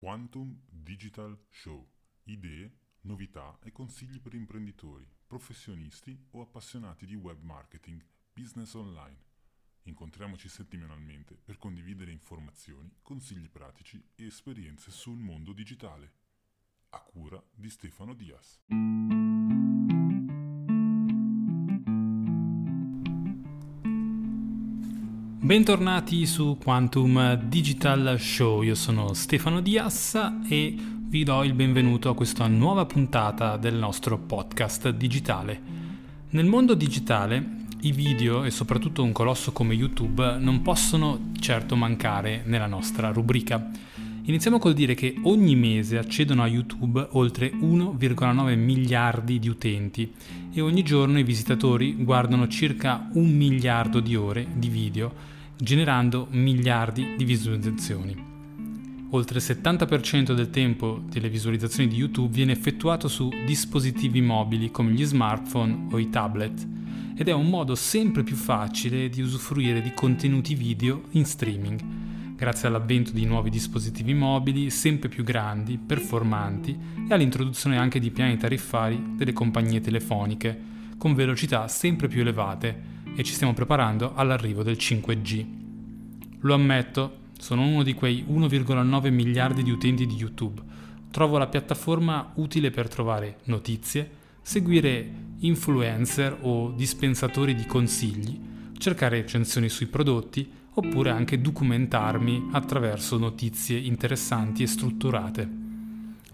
Quantum Digital Show. Idee, novità e consigli per imprenditori, professionisti o appassionati di web marketing, business online. Incontriamoci settimanalmente per condividere informazioni, consigli pratici e esperienze sul mondo digitale. A cura di Stefano Dias. Bentornati su Quantum Digital Show, io sono Stefano Dias e vi do il benvenuto a questa nuova puntata del nostro podcast digitale. Nel mondo digitale i video e soprattutto un colosso come YouTube non possono certo mancare nella nostra rubrica. Iniziamo col dire che ogni mese accedono a YouTube oltre 1,9 miliardi di utenti e ogni giorno i visitatori guardano circa un miliardo di ore di video generando miliardi di visualizzazioni. Oltre il 70% del tempo delle visualizzazioni di YouTube viene effettuato su dispositivi mobili come gli smartphone o i tablet ed è un modo sempre più facile di usufruire di contenuti video in streaming, grazie all'avvento di nuovi dispositivi mobili sempre più grandi, performanti e all'introduzione anche di piani tariffari delle compagnie telefoniche con velocità sempre più elevate e ci stiamo preparando all'arrivo del 5G. Lo ammetto, sono uno di quei 1,9 miliardi di utenti di YouTube. Trovo la piattaforma utile per trovare notizie, seguire influencer o dispensatori di consigli, cercare recensioni sui prodotti oppure anche documentarmi attraverso notizie interessanti e strutturate.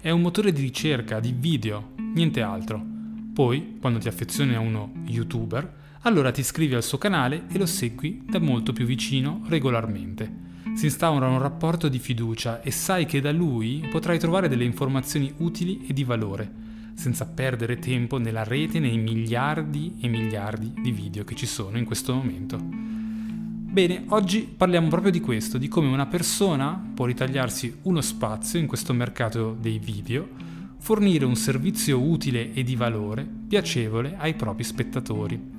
È un motore di ricerca di video, niente altro. Poi, quando ti affezioni a uno youtuber, allora ti iscrivi al suo canale e lo segui da molto più vicino regolarmente. Si instaura un rapporto di fiducia e sai che da lui potrai trovare delle informazioni utili e di valore, senza perdere tempo nella rete nei miliardi e miliardi di video che ci sono in questo momento. Bene, oggi parliamo proprio di questo, di come una persona può ritagliarsi uno spazio in questo mercato dei video, fornire un servizio utile e di valore, piacevole ai propri spettatori.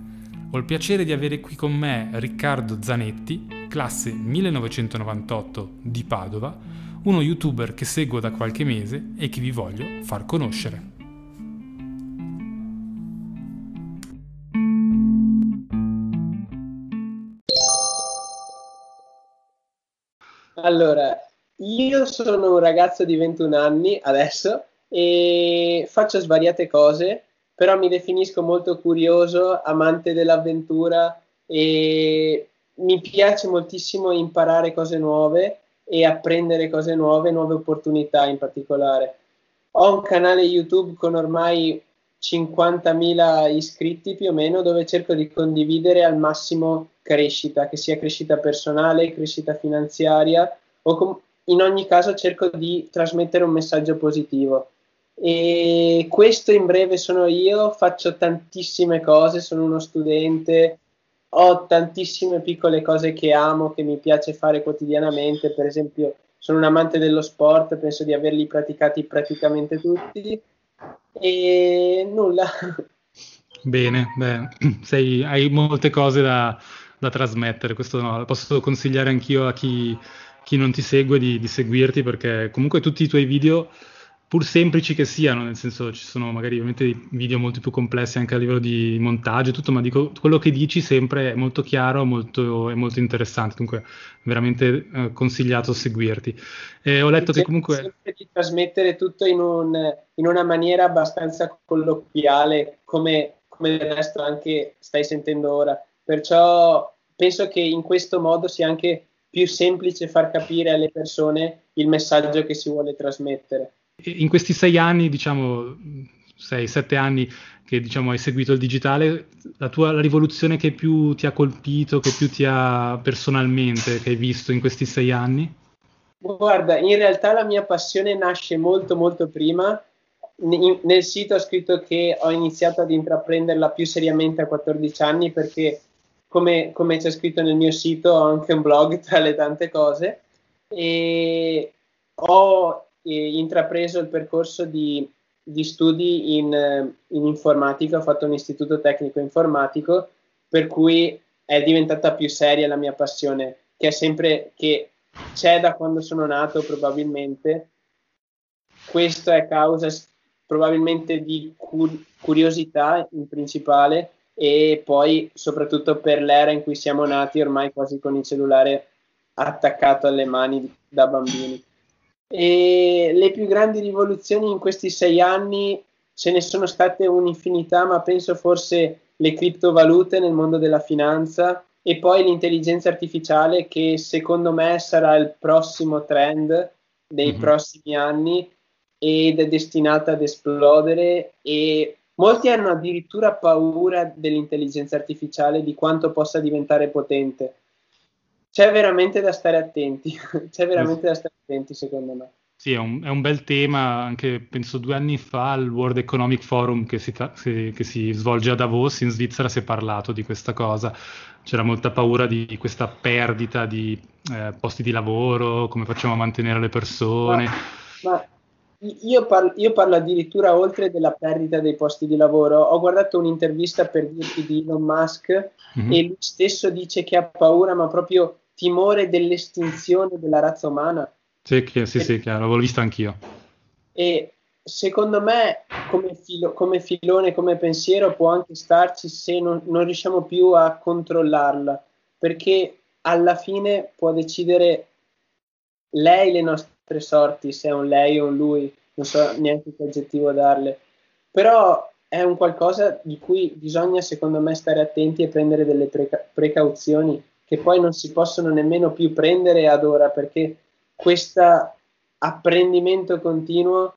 Ho il piacere di avere qui con me Riccardo Zanetti, classe 1998 di Padova, uno youtuber che seguo da qualche mese e che vi voglio far conoscere. Allora, io sono un ragazzo di 21 anni adesso e faccio svariate cose però mi definisco molto curioso, amante dell'avventura e mi piace moltissimo imparare cose nuove e apprendere cose nuove, nuove opportunità in particolare. Ho un canale YouTube con ormai 50.000 iscritti più o meno dove cerco di condividere al massimo crescita, che sia crescita personale, crescita finanziaria o com- in ogni caso cerco di trasmettere un messaggio positivo. E questo in breve sono io, faccio tantissime cose, sono uno studente, ho tantissime piccole cose che amo, che mi piace fare quotidianamente, per esempio sono un amante dello sport, penso di averli praticati praticamente tutti e nulla. Bene, beh, sei, hai molte cose da, da trasmettere, questo no, posso consigliare anch'io a chi, chi non ti segue di, di seguirti perché comunque tutti i tuoi video pur semplici che siano, nel senso ci sono magari ovviamente video molto più complessi anche a livello di montaggio e tutto, ma dico quello che dici sempre è molto chiaro molto, e molto interessante, dunque veramente eh, consigliato seguirti. E ho letto che comunque... Sempre di trasmettere tutto in, un, in, una maniera abbastanza colloquiale, come, come del resto anche stai sentendo ora. Perciò penso che in questo modo sia anche più semplice far capire alle persone il messaggio che si vuole trasmettere in questi sei anni, diciamo, sei, sette anni che diciamo, hai seguito il digitale, la tua la rivoluzione che più ti ha colpito, che più ti ha personalmente, che hai visto in questi sei anni? Guarda, in realtà la mia passione nasce molto molto prima. In, nel sito ho scritto che ho iniziato ad intraprenderla più seriamente a 14 anni perché, come, come c'è scritto nel mio sito, ho anche un blog tra le tante cose e ho intrapreso il percorso di, di studi in, in, informatica, ho fatto un istituto tecnico informatico, per cui è diventata più seria la mia passione, che è sempre che c'è da quando sono nato probabilmente, questo è causa probabilmente di cur- curiosità in principale e poi soprattutto per l'era in cui siamo nati ormai quasi con il cellulare attaccato alle mani da bambini. E le più grandi rivoluzioni in questi sei anni ce ne sono state un'infinità, ma penso forse le criptovalute nel mondo della finanza e poi l'intelligenza artificiale che secondo me sarà il prossimo trend dei mm-hmm. prossimi anni ed è destinata ad esplodere e molti hanno addirittura paura dell'intelligenza artificiale di quanto possa diventare potente. C'è veramente da stare attenti, c'è veramente da stare attenti secondo me. Sì, è un, è un, bel tema, anche penso due anni fa al World Economic Forum che si, che si, svolge a Davos in Svizzera si è parlato di questa cosa, c'era molta paura di questa perdita di eh, posti di lavoro, come facciamo a mantenere le persone. Ma, ma io, parlo, io, parlo, addirittura oltre della perdita dei posti di lavoro. Ho guardato un'intervista per dirti di Elon Musk mm-hmm. e lui stesso dice che ha paura, ma proprio timore dell'estinzione della razza umana. Sì, che, sì, e, sì, chiaro, l'avevo visto anch'io. E secondo me, come, filo, come, filone, come pensiero, può anche starci se non, non riusciamo più a controllarla, perché alla fine può decidere lei le nostre tre sorti, se è un lei o un lui, non so neanche che aggettivo darle, però è un qualcosa di cui bisogna secondo me stare attenti e prendere delle preca- precauzioni che poi non si possono nemmeno più prendere ad ora perché questo apprendimento continuo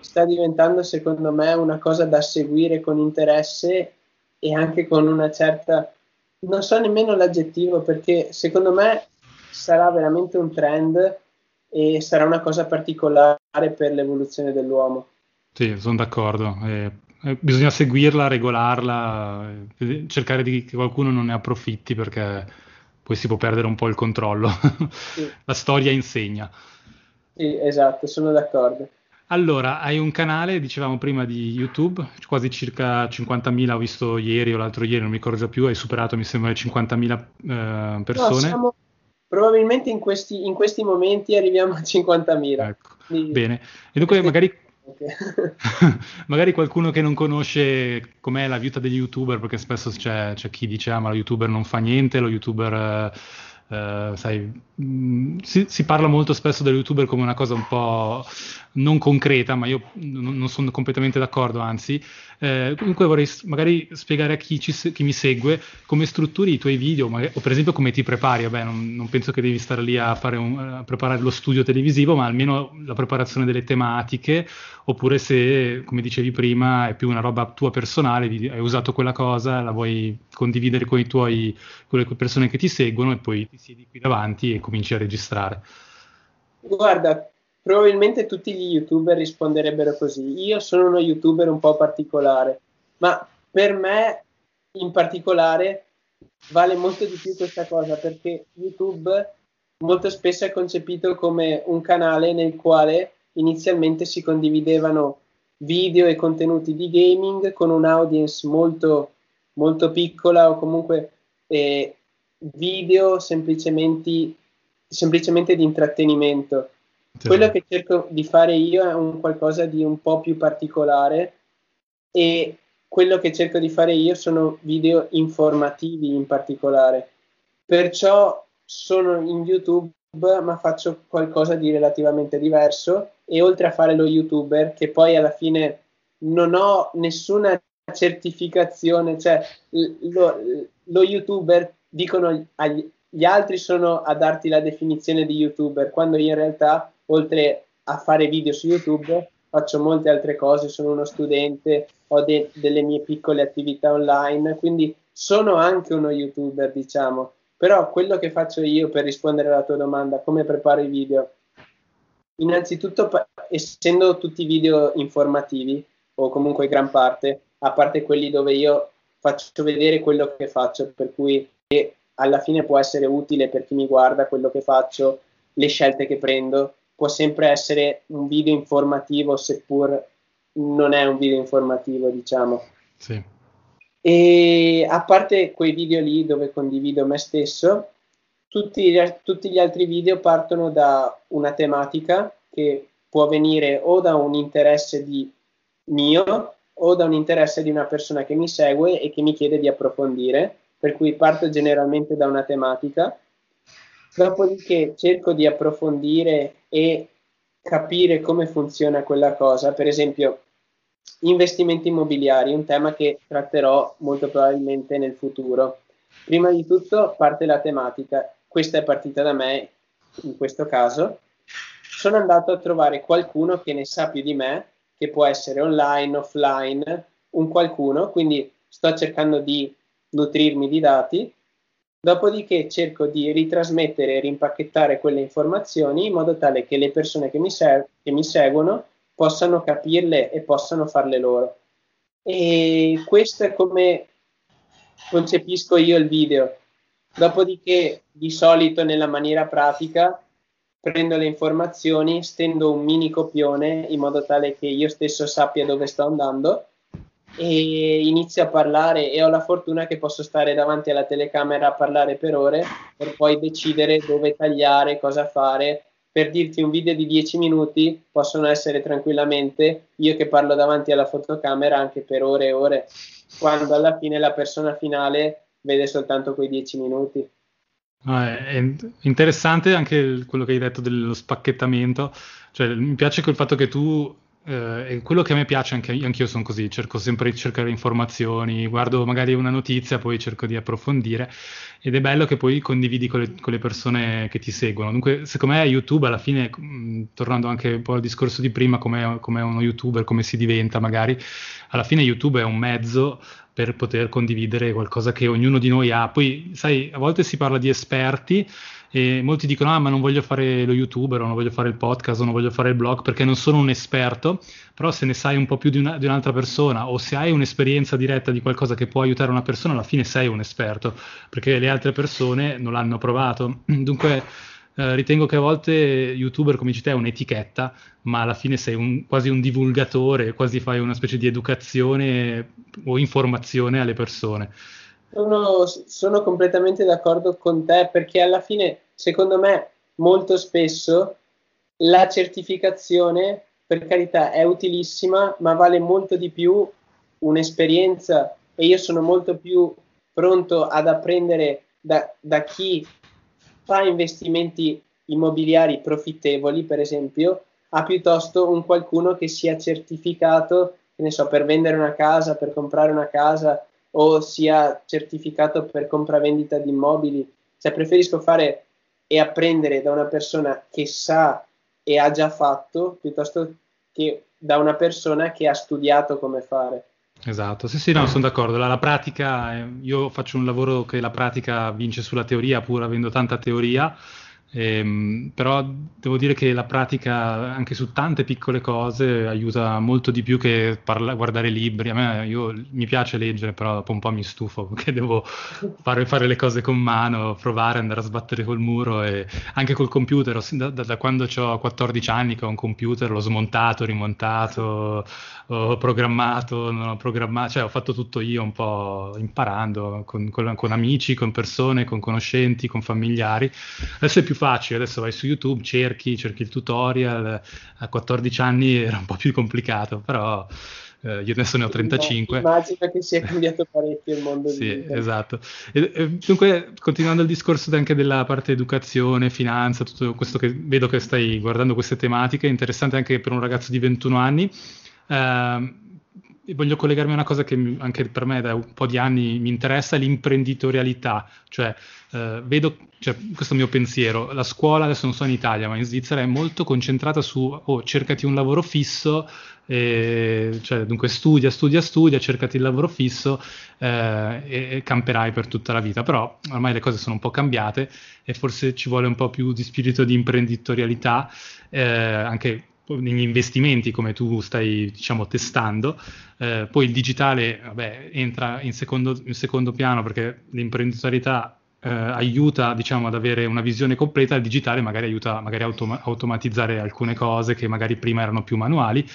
sta diventando secondo me una cosa da seguire con interesse e anche con una certa non so nemmeno l'aggettivo perché secondo me sarà veramente un trend e sarà una cosa particolare per l'evoluzione dell'uomo. Sì, sono d'accordo. Eh, bisogna seguirla, regolarla, cercare di che qualcuno non ne approfitti perché poi si può perdere un po' il controllo. Sì. La storia insegna. Sì, esatto, sono d'accordo. Allora, hai un canale, dicevamo prima, di YouTube, quasi circa 50.000, ho visto ieri o l'altro ieri, non mi ricordo già più, hai superato, mi sembra, le 50.000 eh, persone. No, siamo, probabilmente in questi, in questi momenti arriviamo a 50.000. Ecco. Quindi... Bene, e dunque magari, magari qualcuno che non conosce com'è la vita degli youtuber, perché spesso c'è, c'è chi dice ah ma lo youtuber non fa niente, lo youtuber... Eh, sai, mh, mm, si, si, parla molto spesso dello youtuber come una cosa un po' non concreta, ma io n- non sono completamente d'accordo, anzi, eh, comunque vorrei magari spiegare a chi, ci, chi, mi segue come strutturi i tuoi video, magari, o per esempio come ti prepari. Vabbè, non, non penso che devi stare lì a, un, a, preparare lo studio televisivo, ma almeno la preparazione delle tematiche, oppure se, come dicevi prima, è più una roba tua personale, hai usato quella cosa, la vuoi condividere con, i tuoi, con le persone che ti seguono e poi ti siedi qui davanti e cominci a registrare. Guarda, probabilmente tutti gli youtuber risponderebbero così. Io sono uno youtuber un po' particolare, ma per me in particolare vale molto di più questa cosa perché YouTube molto spesso è concepito come un canale nel quale inizialmente si condividevano video e contenuti di gaming con un'audience molto, molto piccola o comunque eh, video semplicemente, semplicemente di intrattenimento quello che cerco di fare io è un qualcosa di un po' più particolare e quello che cerco di fare io sono video informativi in particolare. Perciò sono in YouTube ma faccio qualcosa di relativamente diverso e oltre a fare lo youtuber che poi alla fine non ho nessuna certificazione, cioè lo, lo youtuber dicono agli, gli altri sono a darti la definizione di youtuber quando in realtà oltre a fare video su YouTube, faccio molte altre cose, sono uno studente, ho de- delle mie piccole attività online, quindi sono anche uno youtuber, diciamo. Però quello che faccio io per rispondere alla tua domanda, come preparo i video? Innanzitutto, essendo tutti video informativi, o comunque gran parte, a parte quelli dove io faccio vedere quello che faccio, per cui alla fine può essere utile per chi mi guarda quello che faccio, le scelte che prendo, può sempre essere un video informativo, seppur non è un video informativo, diciamo. Sì. E a parte quei video lì dove condivido me stesso, tutti, tutti gli altri video partono da una tematica che può venire o da un interesse di mio o da un interesse di una persona che mi segue e che mi chiede di approfondire, per cui parto generalmente da una tematica, dopodiché cerco di approfondire e capire come funziona quella cosa, per esempio investimenti immobiliari, un tema che tratterò molto probabilmente nel futuro. Prima di tutto parte la tematica, questa è partita da me in questo caso, sono andato a trovare qualcuno che ne sa più di me, che può essere online, offline, un qualcuno, quindi sto cercando di nutrirmi di dati, dopodiché cerco di ritrasmettere e rimpacchettare quelle informazioni in modo tale che le persone che mi, ser- che mi seguono possano capirle e possano farle loro. E questo è come concepisco io il video. Dopodiché, di solito nella maniera pratica, prendo le informazioni, stendo un mini copione in modo tale che io stesso sappia dove sto andando e inizio a parlare e ho la fortuna che posso stare davanti alla telecamera a parlare per ore per poi decidere dove tagliare, cosa fare. Per dirti un video di 10 minuti possono essere tranquillamente io che parlo davanti alla fotocamera anche per ore e ore, quando alla fine la persona finale vede soltanto quei 10 minuti. È interessante anche quello che hai detto dello spacchettamento, cioè mi piace quel fatto che tu eh, quello che a me piace, anche io sono così, cerco sempre di cercare informazioni, guardo magari una notizia, poi cerco di approfondire ed è bello che poi condividi con le, con le persone che ti seguono. Dunque, secondo me YouTube alla fine, mh, tornando anche un po' al discorso di prima, come uno YouTuber, come si diventa magari, alla fine YouTube è un mezzo per poter condividere qualcosa che ognuno di noi ha. Poi, sai, a volte si parla di esperti e molti dicono ah ma non voglio fare lo youtuber o non voglio fare il podcast o non voglio fare il blog perché non sono un esperto però se ne sai un po' più di, una, di un'altra persona o se hai un'esperienza diretta di qualcosa che può aiutare una persona alla fine sei un esperto perché le altre persone non l'hanno provato. Dunque eh, ritengo che a volte youtuber come dici te è un'etichetta ma alla fine sei un, quasi un divulgatore quasi fai una specie di educazione o informazione alle persone. Sono, sono completamente d'accordo con te perché alla fine, secondo me, molto spesso la certificazione, per carità, è utilissima, ma vale molto di più un'esperienza e io sono molto più pronto ad apprendere da, da chi fa investimenti immobiliari profittevoli, per esempio, a piuttosto un qualcuno che sia certificato, che ne so, per vendere una casa, per comprare una casa, o sia certificato per compravendita di immobili. Cioè, preferisco fare e apprendere da una persona che sa e ha già fatto piuttosto che da una persona che ha studiato come fare. Esatto, sì, sì, no, sono d'accordo. La, la pratica, eh, io faccio un lavoro che la pratica vince sulla teoria, pur avendo tanta teoria Ehm, però devo dire che la pratica anche su tante piccole cose aiuta molto di più che parla- guardare libri. A me io, mi piace leggere, però dopo un po' mi stufo perché devo fare, fare, le cose con mano, provare, andare a sbattere col muro e anche col computer. Da, da, da quando ho 14 anni che ho un computer, l'ho smontato, rimontato, ho programmato, non ho programmato, cioè ho fatto tutto io un po' imparando con, con, con amici, con persone, con conoscenti, con familiari. Adesso è più facile, adesso vai su YouTube, cerchi, cerchi il tutorial, a 14 anni era un po' più complicato, però eh, io adesso ne ho 35. Immagino che sia cambiato parecchio il mondo. sì, esatto. E, e, dunque, continuando il discorso anche della parte educazione, finanza, tutto questo che vedo che stai guardando queste tematiche, interessante anche per un ragazzo di 21 anni. Eh, voglio collegarmi a una cosa che anche per me da un po' di anni mi interessa, l'imprenditorialità, cioè eh, vedo, cioè, questo è il mio pensiero, la scuola adesso non so in Italia, ma in Svizzera è molto concentrata su, oh, cercati un lavoro fisso, e, cioè, dunque studia, studia, studia, cercati il lavoro fisso eh, e, e, camperai per tutta la vita, però ormai le cose sono un po' cambiate e forse ci vuole un po' più di spirito di imprenditorialità, eh, anche negli investimenti come tu stai diciamo testando. Eh, poi il digitale vabbè, entra in secondo, in secondo piano perché l'imprenditorialità eh, aiuta diciamo ad avere una visione completa. Il digitale magari aiuta magari a automa- automatizzare alcune cose che magari prima erano più manuali.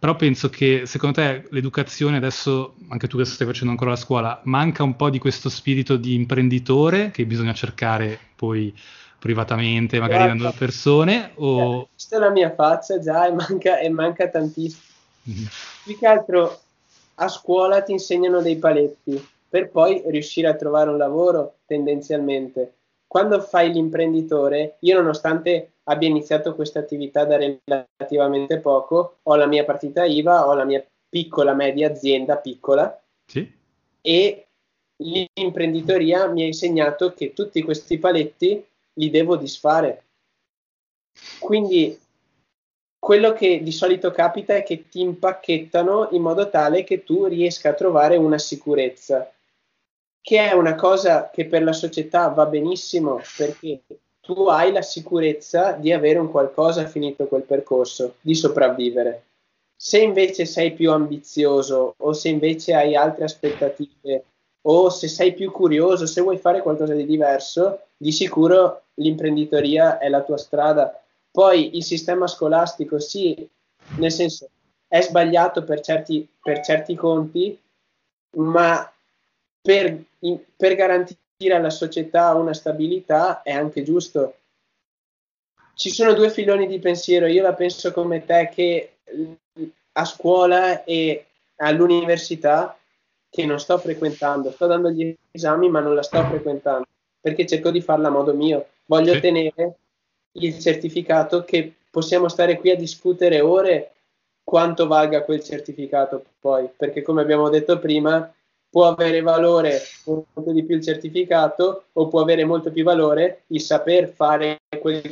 Però penso che secondo te l'educazione adesso, anche tu che stai facendo ancora la scuola, manca un po' di questo spirito di imprenditore che bisogna cercare poi privatamente, magari Guarda, dando persone? O... Questa è la mia faccia già e manca, e manca tantissimo. Mm-hmm. Più che altro a scuola ti insegnano dei paletti per poi riuscire a trovare un lavoro tendenzialmente. Quando fai l'imprenditore, io nonostante abbia iniziato questa attività da relativamente poco, ho la mia partita IVA, ho la mia piccola media azienda piccola sì. e l'imprenditoria mi ha insegnato che tutti questi paletti li devo disfare. Quindi quello che di solito capita è che ti impacchettano in modo tale che tu riesca a trovare una sicurezza, che è una cosa che per la società va benissimo perché tu hai la sicurezza di avere un qualcosa finito quel percorso, di sopravvivere. Se invece sei più ambizioso o se invece hai altre aspettative o se sei più curioso, se vuoi fare qualcosa di diverso, di sicuro l'imprenditoria è la tua strada. Poi il sistema scolastico, sì, nel senso è sbagliato per certi, per certi conti, ma per, in, per garantire alla società una stabilità è anche giusto. Ci sono due filoni di pensiero, io la penso come te che a scuola e all'università che non sto frequentando, sto dando gli esami ma non la sto frequentando perché cerco di farla a modo mio. Voglio sì. ottenere il certificato che possiamo stare qui a discutere ore quanto valga quel certificato poi, perché come abbiamo detto prima può avere valore molto di più il certificato o può avere molto più valore il saper fare quel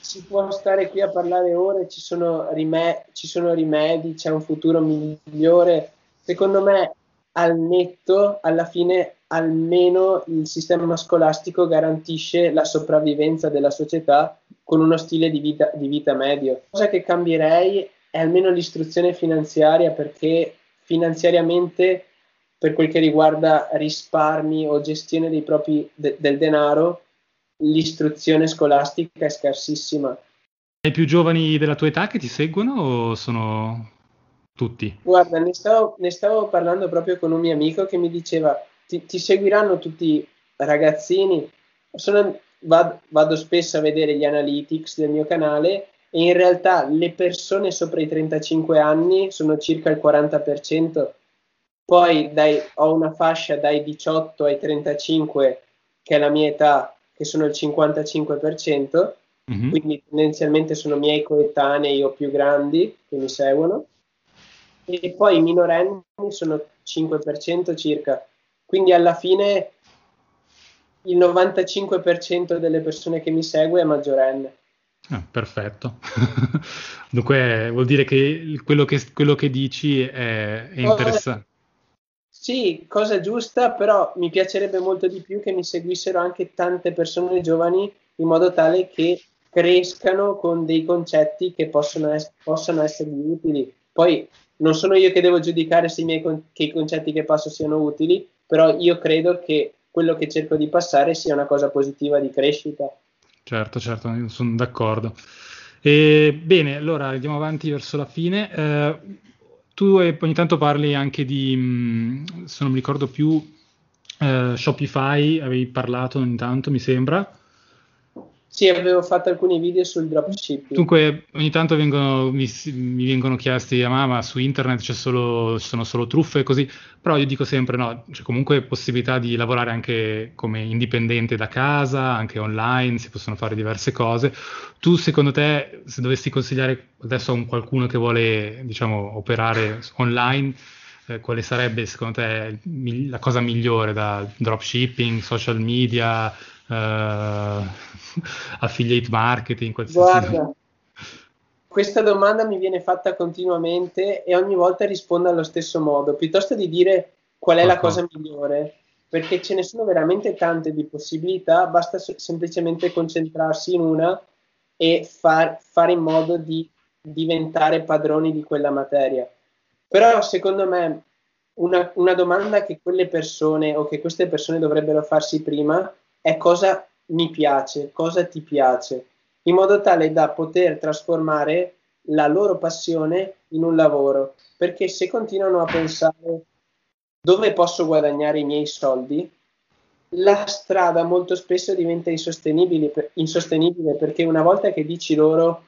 si può stare qui a parlare ore, ci sono, rime- ci sono rimedi, c'è un futuro migliore. Secondo me al netto, alla fine, almeno il sistema scolastico garantisce la sopravvivenza della società con uno stile di vita, di vita medio. Cosa che cambierei è almeno l'istruzione finanziaria perché finanziariamente per quel che riguarda risparmi o gestione dei propri, de, del denaro, l'istruzione scolastica è scarsissima. I più giovani della tua età che ti seguono o sono tutti? Guarda, ne stavo, ne stavo, parlando proprio con un mio amico che mi diceva ti, ti seguiranno tutti ragazzini. Sono, vado, vado spesso a vedere gli analytics del mio canale e in realtà le persone sopra i 35 anni sono circa il 40%. Poi dai, ho una fascia dai 18 ai 35, che è la mia età, che sono il 55%, mm-hmm. quindi tendenzialmente sono miei coetanei o più grandi che mi seguono e poi i minorenni sono 5% circa. Quindi alla fine il 95% delle persone che mi segue è maggiorenne. Ah, perfetto. Dunque vuol dire che quello che, quello che dici è, è interessante. Sì, cosa giusta, però mi piacerebbe molto di più che mi seguissero anche tante persone giovani in modo tale che crescano con dei concetti che possono, es- possono essergli utili. Poi non sono io che devo giudicare se i miei con- che i concetti che passo siano utili, però io credo che quello che cerco di passare sia una cosa positiva di crescita. Certo, certo, sono d'accordo. E, bene, allora andiamo avanti verso la fine. Eh, tu ogni tanto parli anche di, se non mi ricordo più, eh, Shopify, avevi parlato ogni tanto, mi sembra. Sì, avevo fatto alcuni video sul dropshipping. Dunque, ogni tanto vengono, mi, mi, vengono chiesti, ah, ma su internet ci sono solo truffe e così, però io dico sempre no, c'è comunque possibilità di lavorare anche come indipendente da casa, anche online, si possono fare diverse cose. Tu, secondo te, se dovessi consigliare adesso a un qualcuno che vuole, diciamo, operare online, eh, quale sarebbe, secondo te, la cosa migliore da dropshipping, social media, affiliate marketing, qualsiasi Guarda, questa domanda mi viene fatta continuamente e ogni volta rispondo allo stesso modo, piuttosto di dire qual è la cosa migliore, perché ce ne sono veramente tante di possibilità, basta semplicemente concentrarsi in una e far, fare in modo di diventare padroni di quella materia. Però secondo me una, una domanda che quelle persone o che queste persone dovrebbero farsi prima è cosa mi piace, cosa ti piace, in modo tale da poter trasformare la loro passione in un lavoro. Perché se continuano a pensare dove posso guadagnare i miei soldi, la strada molto spesso diventa insostenibile, insostenibile perché una volta che dici loro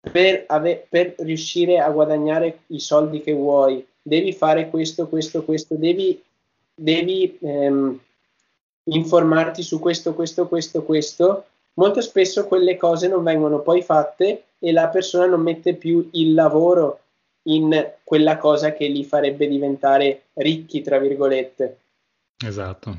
per, ave- per, riuscire a guadagnare i soldi che vuoi, devi fare questo, questo, questo, devi, devi ehm, informarti su questo, questo, questo, questo. Molto spesso quelle cose non vengono poi fatte e la persona non mette più il lavoro in quella cosa che li farebbe diventare ricchi, tra virgolette. Esatto.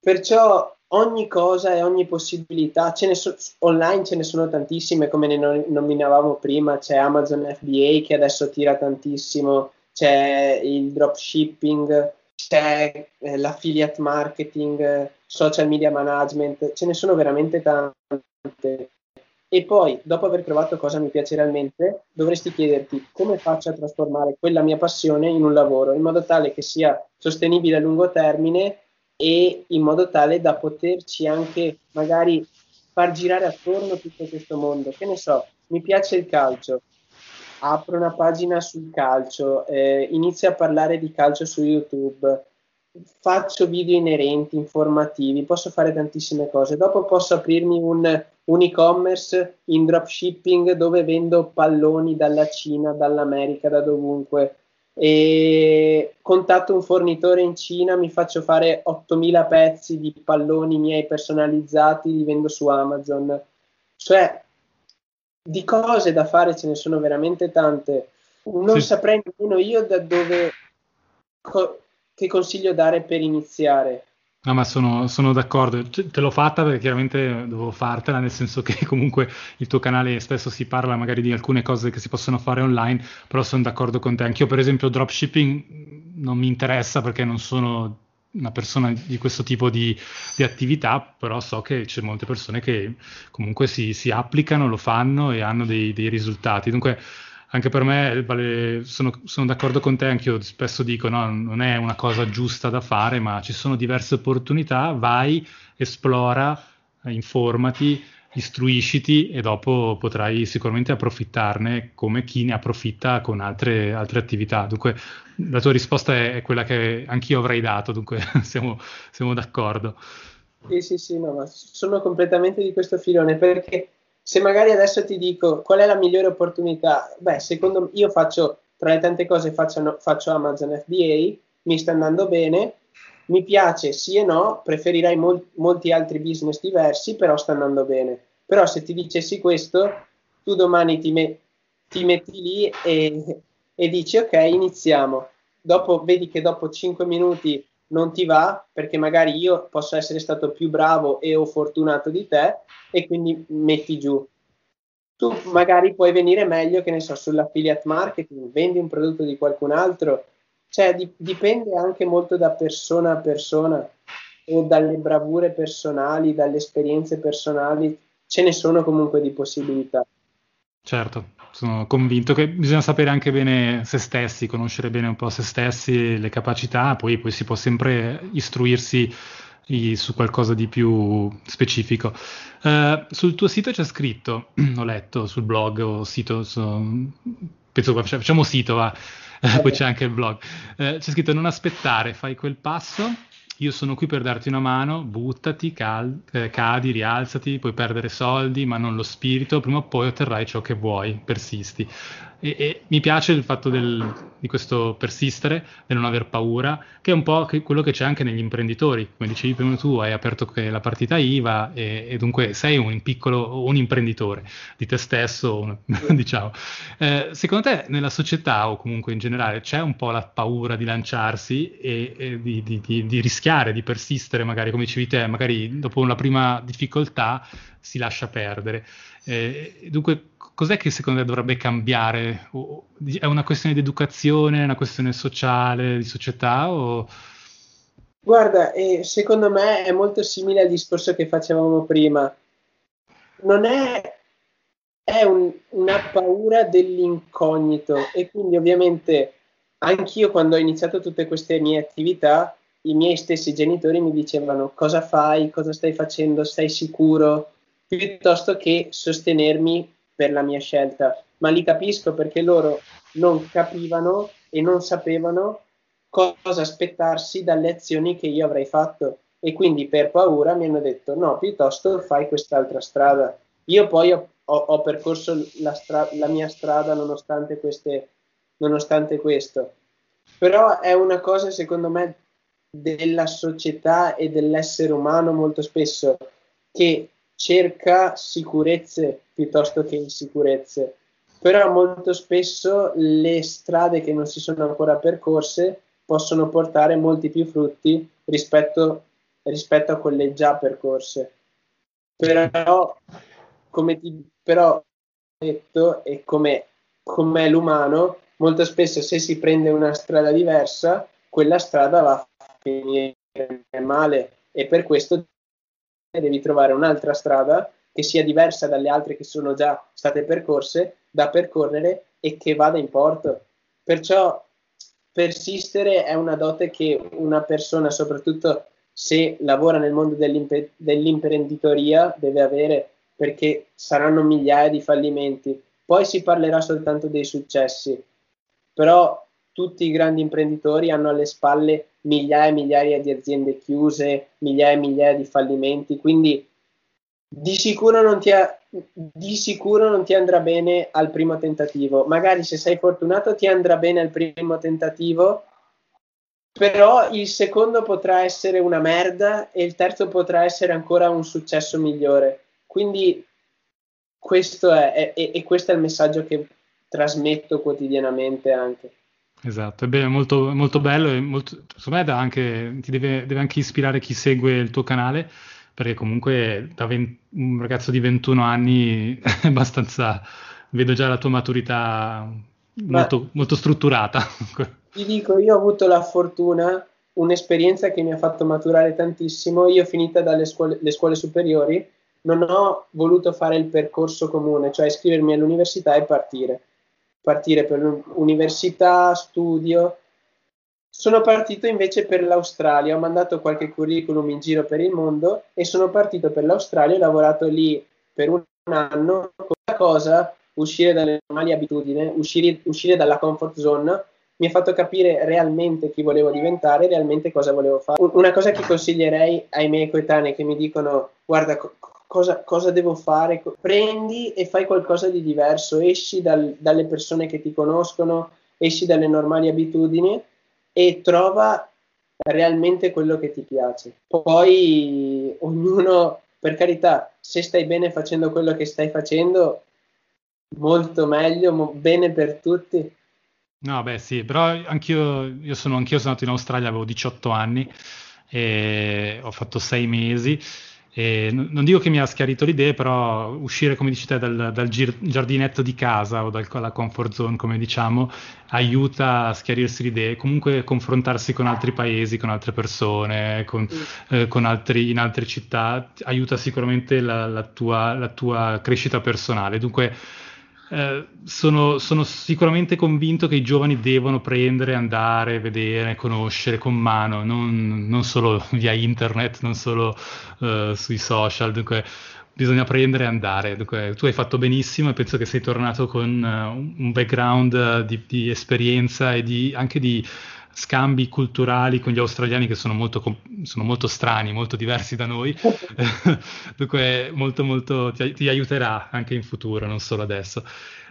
Perciò ogni cosa e ogni possibilità, ce so, online ce ne sono tantissime, come ne nominavamo prima, c'è Amazon FBA che adesso tira tantissimo, c'è il dropshipping, c'è eh, l'affiliate marketing, social media management, ce ne sono veramente tante. E poi, dopo aver provato cosa mi piace realmente, dovresti chiederti come faccio a trasformare quella mia passione in un lavoro, in modo tale che sia sostenibile a lungo termine e in modo tale da poterci anche magari far girare attorno tutto questo mondo. Che ne so, mi piace il calcio, apro una pagina sul calcio, eh, inizio a parlare di calcio su YouTube, faccio video inerenti, informativi, posso fare tantissime cose. Dopo posso aprirmi un, un e-commerce in dropshipping dove vendo palloni dalla Cina, dall'America, da dovunque e contatto un fornitore in Cina, mi faccio fare 8000 pezzi di palloni miei personalizzati, li vendo su Amazon. Cioè, di cose da fare ce ne sono veramente tante. Non sì. saprei nemmeno io da dove, co- che consiglio dare per iniziare. No, ma sono, sono, d'accordo. Te l'ho fatta perché chiaramente dovevo fartela, nel senso che comunque il tuo canale spesso si parla magari di alcune cose che si possono fare online, però sono d'accordo con te. Anch'io, per esempio, dropshipping non mi interessa perché non sono una persona di questo tipo di, di attività, però so che c'è molte persone che comunque si, si applicano, lo fanno e hanno dei, dei risultati. Dunque, anche per me vale, sono, sono, d'accordo con te, anche io spesso dico no, non è una cosa giusta da fare, ma ci sono diverse opportunità, vai, esplora, informati, istruisciti e dopo potrai sicuramente approfittarne come chi ne approfitta con altre, altre attività. Dunque la tua risposta è, quella che anch'io avrei dato, dunque siamo, siamo d'accordo. Sì, sì, sì, no, ma sono completamente di questo filone perché se magari adesso ti dico qual è la migliore opportunità, beh, secondo me io faccio tra le tante cose faccio, faccio Amazon FBA, mi sta andando bene, mi piace sì e no, preferirei mol- molti altri business diversi, però sta andando bene. Però se ti dicessi questo, tu domani ti, me- ti metti lì e, e dici ok, iniziamo. Dopo vedi che dopo 5 minuti non ti va perché magari io posso essere stato più bravo e o fortunato di te e quindi metti giù. Tu magari puoi venire meglio, che ne so, sull'affiliate marketing, vendi un prodotto di qualcun altro, cioè di, dipende anche molto da persona a persona o dalle bravure personali, dalle esperienze personali, ce ne sono comunque di possibilità. Certo, sono convinto che bisogna sapere anche bene se stessi, conoscere bene un po' se stessi, le capacità, poi, poi si può sempre istruirsi su qualcosa di più specifico. Uh, sul tuo sito c'è scritto, ho letto sul blog o sito, so, penso facciamo sito, va. Okay. poi c'è anche il blog. Uh, c'è scritto non aspettare, fai quel passo io sono qui per darti una mano, buttati, cal- eh, cadi, rialzati, puoi perdere soldi, ma non lo spirito, prima o poi otterrai ciò che vuoi, persisti. E, e mi piace il fatto del, di questo persistere, del non aver paura, che è un po' che quello che c'è anche negli imprenditori. Come dicevi prima tu, hai aperto la partita IVA e, e dunque sei un piccolo un imprenditore di te stesso, diciamo. Eh, secondo te nella società o comunque in generale c'è un po' la paura di lanciarsi e, e di, di, di, di rischiare, di persistere, magari come dicevi te, magari dopo una prima difficoltà si lascia perdere. Eh, dunque, cos'è che secondo te dovrebbe cambiare? O, è una questione di educazione, una questione sociale, di società? O... Guarda, eh, secondo me è molto simile al discorso che facevamo prima. Non è, è un, una paura dell'incognito e quindi ovviamente anch'io quando ho iniziato tutte queste mie attività, i miei stessi genitori mi dicevano cosa fai, cosa stai facendo, sei sicuro? piuttosto che sostenermi per la mia scelta. Ma li capisco perché loro non capivano e non sapevano cosa aspettarsi dalle azioni che io avrei fatto. e quindi per paura mi hanno detto no, piuttosto fai quest'altra strada. Io poi ho, ho, ho percorso la, stra- la, mia strada nonostante, queste, nonostante questo, però è una cosa secondo me della società e dell'essere umano molto spesso che cerca sicurezze piuttosto che insicurezze, però molto spesso le strade che non si sono ancora percorse possono portare molti più frutti rispetto, rispetto a quelle già percorse. Però, come ti però detto, e come, come è l'umano, molto spesso se si prende una strada diversa, quella strada va a finire male e per questo devi trovare un'altra strada che sia diversa dalle altre che sono già state percorse da percorrere e che vada in porto. Perciò persistere è una dote che una persona, soprattutto se lavora nel mondo dell'imp- dell'imprenditoria, deve avere perché saranno migliaia di fallimenti. Poi si parlerà soltanto dei successi, però tutti i grandi imprenditori hanno alle spalle migliaia e migliaia di aziende chiuse, migliaia e migliaia di fallimenti, quindi di sicuro, non ti ha, di sicuro non ti andrà bene al primo tentativo. Magari se sei fortunato ti andrà bene al primo tentativo, però il secondo potrà essere una merda e il terzo potrà essere ancora un successo migliore. Quindi questo è, è, è questo è il messaggio che trasmetto quotidianamente anche. Esatto, è molto, molto bello e molto, secondo me anche, ti deve, deve, anche ispirare chi segue il tuo canale, perché comunque da 20, un ragazzo di 21 anni è abbastanza, vedo già la tua maturità molto, molto strutturata. Ti dico, io ho avuto la fortuna, un'esperienza che mi ha fatto maturare tantissimo, io finita dalle scuole, scuole superiori, non ho voluto fare il percorso comune, cioè iscrivermi all'università e partire partire per l'università, studio. Sono partito invece per l'Australia, ho mandato qualche curriculum in giro per il mondo e sono partito per l'Australia, ho lavorato lì per un anno. La cosa, uscire dalle normali abitudini, uscire, uscire dalla comfort zone, mi ha fatto capire realmente chi volevo diventare, realmente cosa volevo fare. Una cosa che consiglierei ai miei coetanei che mi dicono guarda cosa, cosa devo fare? Prendi e fai qualcosa di diverso, esci dal, dalle persone che ti conoscono, esci dalle normali abitudini e trova realmente quello che ti piace. Poi ognuno, per carità, se stai bene facendo quello che stai facendo, molto meglio, mo- bene per tutti. No, beh, sì, però anch'io, io sono, anch'io sono andato in Australia, avevo 18 anni e ho fatto 6 mesi e non dico che mi ha schiarito l'idea, però uscire, come dici te, dal, dal gir- giardinetto di casa o dalla comfort zone, come diciamo, aiuta a schiarirsi le idee. Comunque confrontarsi con altri paesi, con altre persone, con, eh, con altri, in altre città, aiuta sicuramente la, la, tua, la tua crescita personale. Dunque, eh, sono, sono, sicuramente convinto che i giovani devono prendere, andare, vedere, conoscere con mano, non, non solo via internet, non solo uh, sui social. Dunque, bisogna prendere e andare. Dunque, tu hai fatto benissimo e penso che sei tornato con uh, un background di, di, esperienza e di, anche di scambi culturali con gli australiani che sono molto, sono molto strani, molto diversi da noi, dunque molto, molto ti, ti, aiuterà anche in futuro, non solo adesso.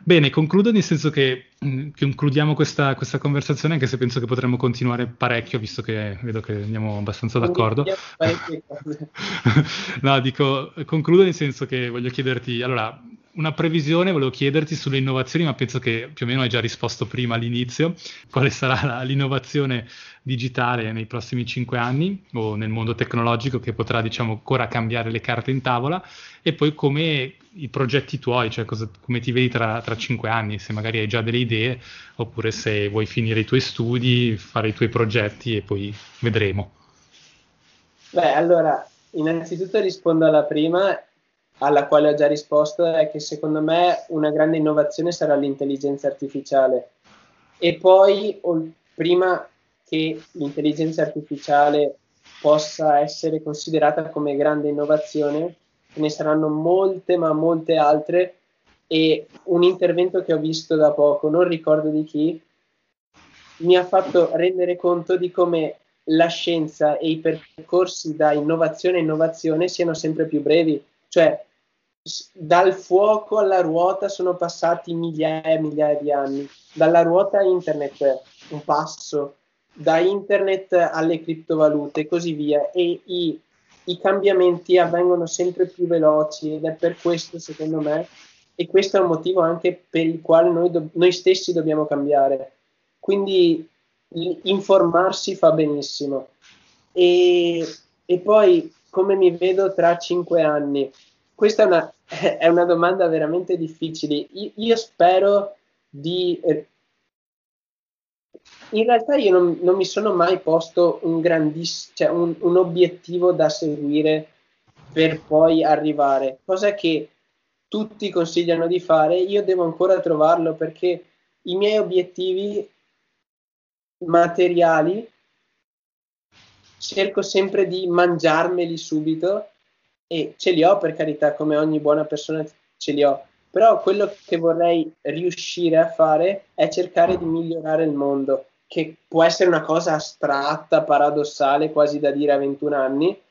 Bene, concludo nel senso che mh, concludiamo questa, questa, conversazione, anche se penso che potremmo continuare parecchio, visto che vedo che andiamo abbastanza d'accordo. no, dico, concludo nel senso che voglio chiederti, allora, una previsione, volevo chiederti sulle innovazioni, ma penso che più o meno hai già risposto prima all'inizio. Quale sarà la, l'innovazione digitale nei prossimi cinque anni o nel mondo tecnologico che potrà, diciamo, ancora cambiare le carte in tavola? E poi come i progetti tuoi, cioè cosa, come ti vedi tra, tra cinque anni, se magari hai già delle idee oppure se vuoi finire i tuoi studi, fare i tuoi progetti e poi vedremo. Beh, allora, innanzitutto rispondo alla prima alla quale ho già risposto è che secondo me una grande innovazione sarà l'intelligenza artificiale. E poi, prima che l'intelligenza artificiale possa essere considerata come grande innovazione, ne saranno molte, ma molte altre. E un intervento che ho visto da poco, non ricordo di chi, mi ha fatto rendere conto di come la scienza e i percorsi da innovazione a innovazione siano sempre più brevi. Cioè, dal fuoco alla ruota sono passati migliaia e migliaia di anni. Dalla ruota a internet, un passo, da internet alle criptovalute e così via. E i, i cambiamenti avvengono sempre più veloci ed è per questo, secondo me, e questo è un motivo anche per il quale noi, do- noi stessi dobbiamo cambiare. Quindi informarsi fa benissimo. E, e, poi come mi vedo tra cinque anni? Questa è una, è una domanda veramente difficile. Io, io spero di... Eh, in realtà io non, non, mi sono mai posto un, grandiss- cioè un, un obiettivo da seguire per poi arrivare, cosa che tutti consigliano di fare, io devo ancora trovarlo perché i miei obiettivi materiali cerco sempre di mangiarmeli subito e ce li ho per carità come ogni buona persona ce li ho però quello che vorrei riuscire a fare è cercare di migliorare il mondo che può essere una cosa astratta, paradossale, quasi da dire a 21 anni,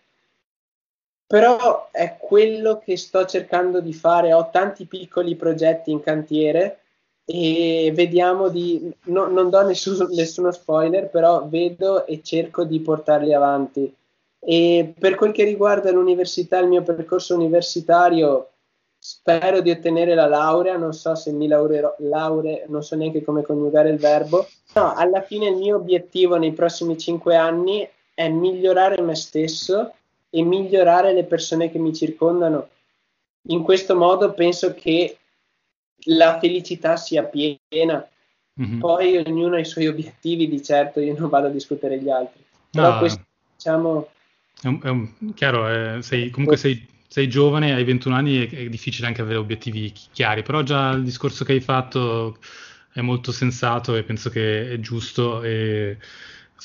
però è quello che sto cercando di fare. Ho tanti piccoli progetti in cantiere e vediamo di, no, non do nessun, nessuno spoiler, però vedo e cerco di portarli avanti. E per quel che riguarda l'università, il mio percorso universitario, spero di ottenere la laurea, non so se mi laureerò, laure, non so neanche come coniugare il verbo. No, alla fine il mio obiettivo nei prossimi cinque anni è migliorare me stesso e migliorare le persone che mi circondano. In questo modo penso che la felicità sia piena. Mm-hmm. Poi ognuno ha i suoi obiettivi, di certo, io non vado a discutere gli altri. Però no, questo, diciamo... È un, è un, chiaro, eh, sei, comunque sei, sei, giovane, hai 21 anni, è, è difficile anche avere obiettivi chiari, però già il discorso che hai fatto è molto sensato e penso che è giusto. E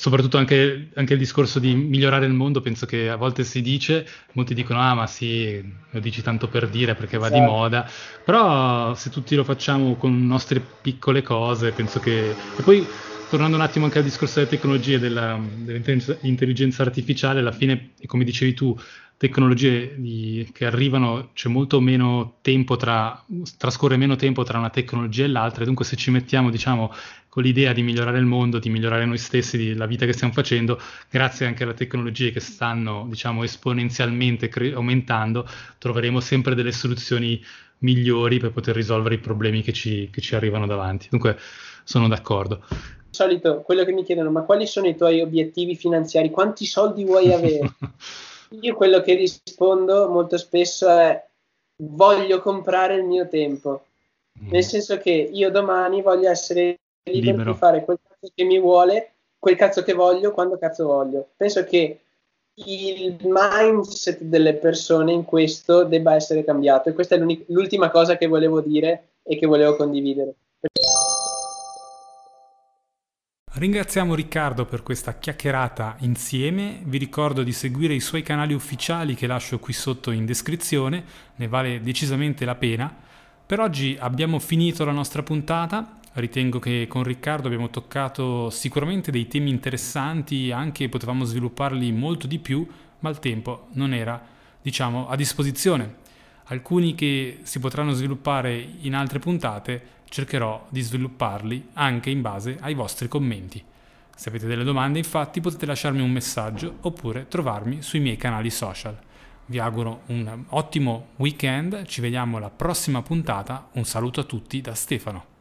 soprattutto anche, anche, il discorso di migliorare il mondo, penso che a volte si dice, molti dicono ah ma sì, lo dici tanto per dire perché va esatto. di moda, però se tutti lo facciamo con nostre piccole cose, penso che... E poi tornando un attimo anche al discorso delle tecnologie, della, dell'intelligenza artificiale, alla fine, come dicevi tu, tecnologie di, che arrivano, c'è molto meno tempo tra, trascorre meno tempo tra una tecnologia e l'altra, e dunque se ci mettiamo, diciamo, con l'idea di migliorare il mondo, di migliorare noi stessi, di, la vita che stiamo facendo, grazie anche alle tecnologie che stanno, diciamo, esponenzialmente cre- aumentando, troveremo sempre delle soluzioni migliori per poter risolvere i problemi che ci, che ci arrivano davanti. Dunque, sono d'accordo. Di solito quello che mi chiedono, ma quali sono i tuoi obiettivi finanziari? Quanti soldi vuoi avere? Io quello che rispondo molto spesso è voglio comprare il mio tempo. Mm. Nel senso che io domani voglio essere libero, libero, di fare quel cazzo che mi vuole, quel cazzo che voglio, quando cazzo voglio. Penso che il mindset delle persone in questo debba essere cambiato e questa è l'ultima cosa che volevo dire e che volevo condividere. Ringraziamo Riccardo per questa chiacchierata insieme, vi ricordo di seguire i suoi canali ufficiali che lascio qui sotto in descrizione, ne vale decisamente la pena. Per oggi abbiamo finito la nostra puntata, ritengo che con Riccardo abbiamo toccato sicuramente dei temi interessanti, anche potevamo svilupparli molto di più, ma il tempo non era, diciamo, a disposizione. Alcuni che si potranno sviluppare in altre puntate cercherò di svilupparli anche in base ai vostri commenti. Se avete delle domande infatti potete lasciarmi un messaggio oppure trovarmi sui miei canali social. Vi auguro un ottimo weekend, ci vediamo alla prossima puntata, un saluto a tutti da Stefano.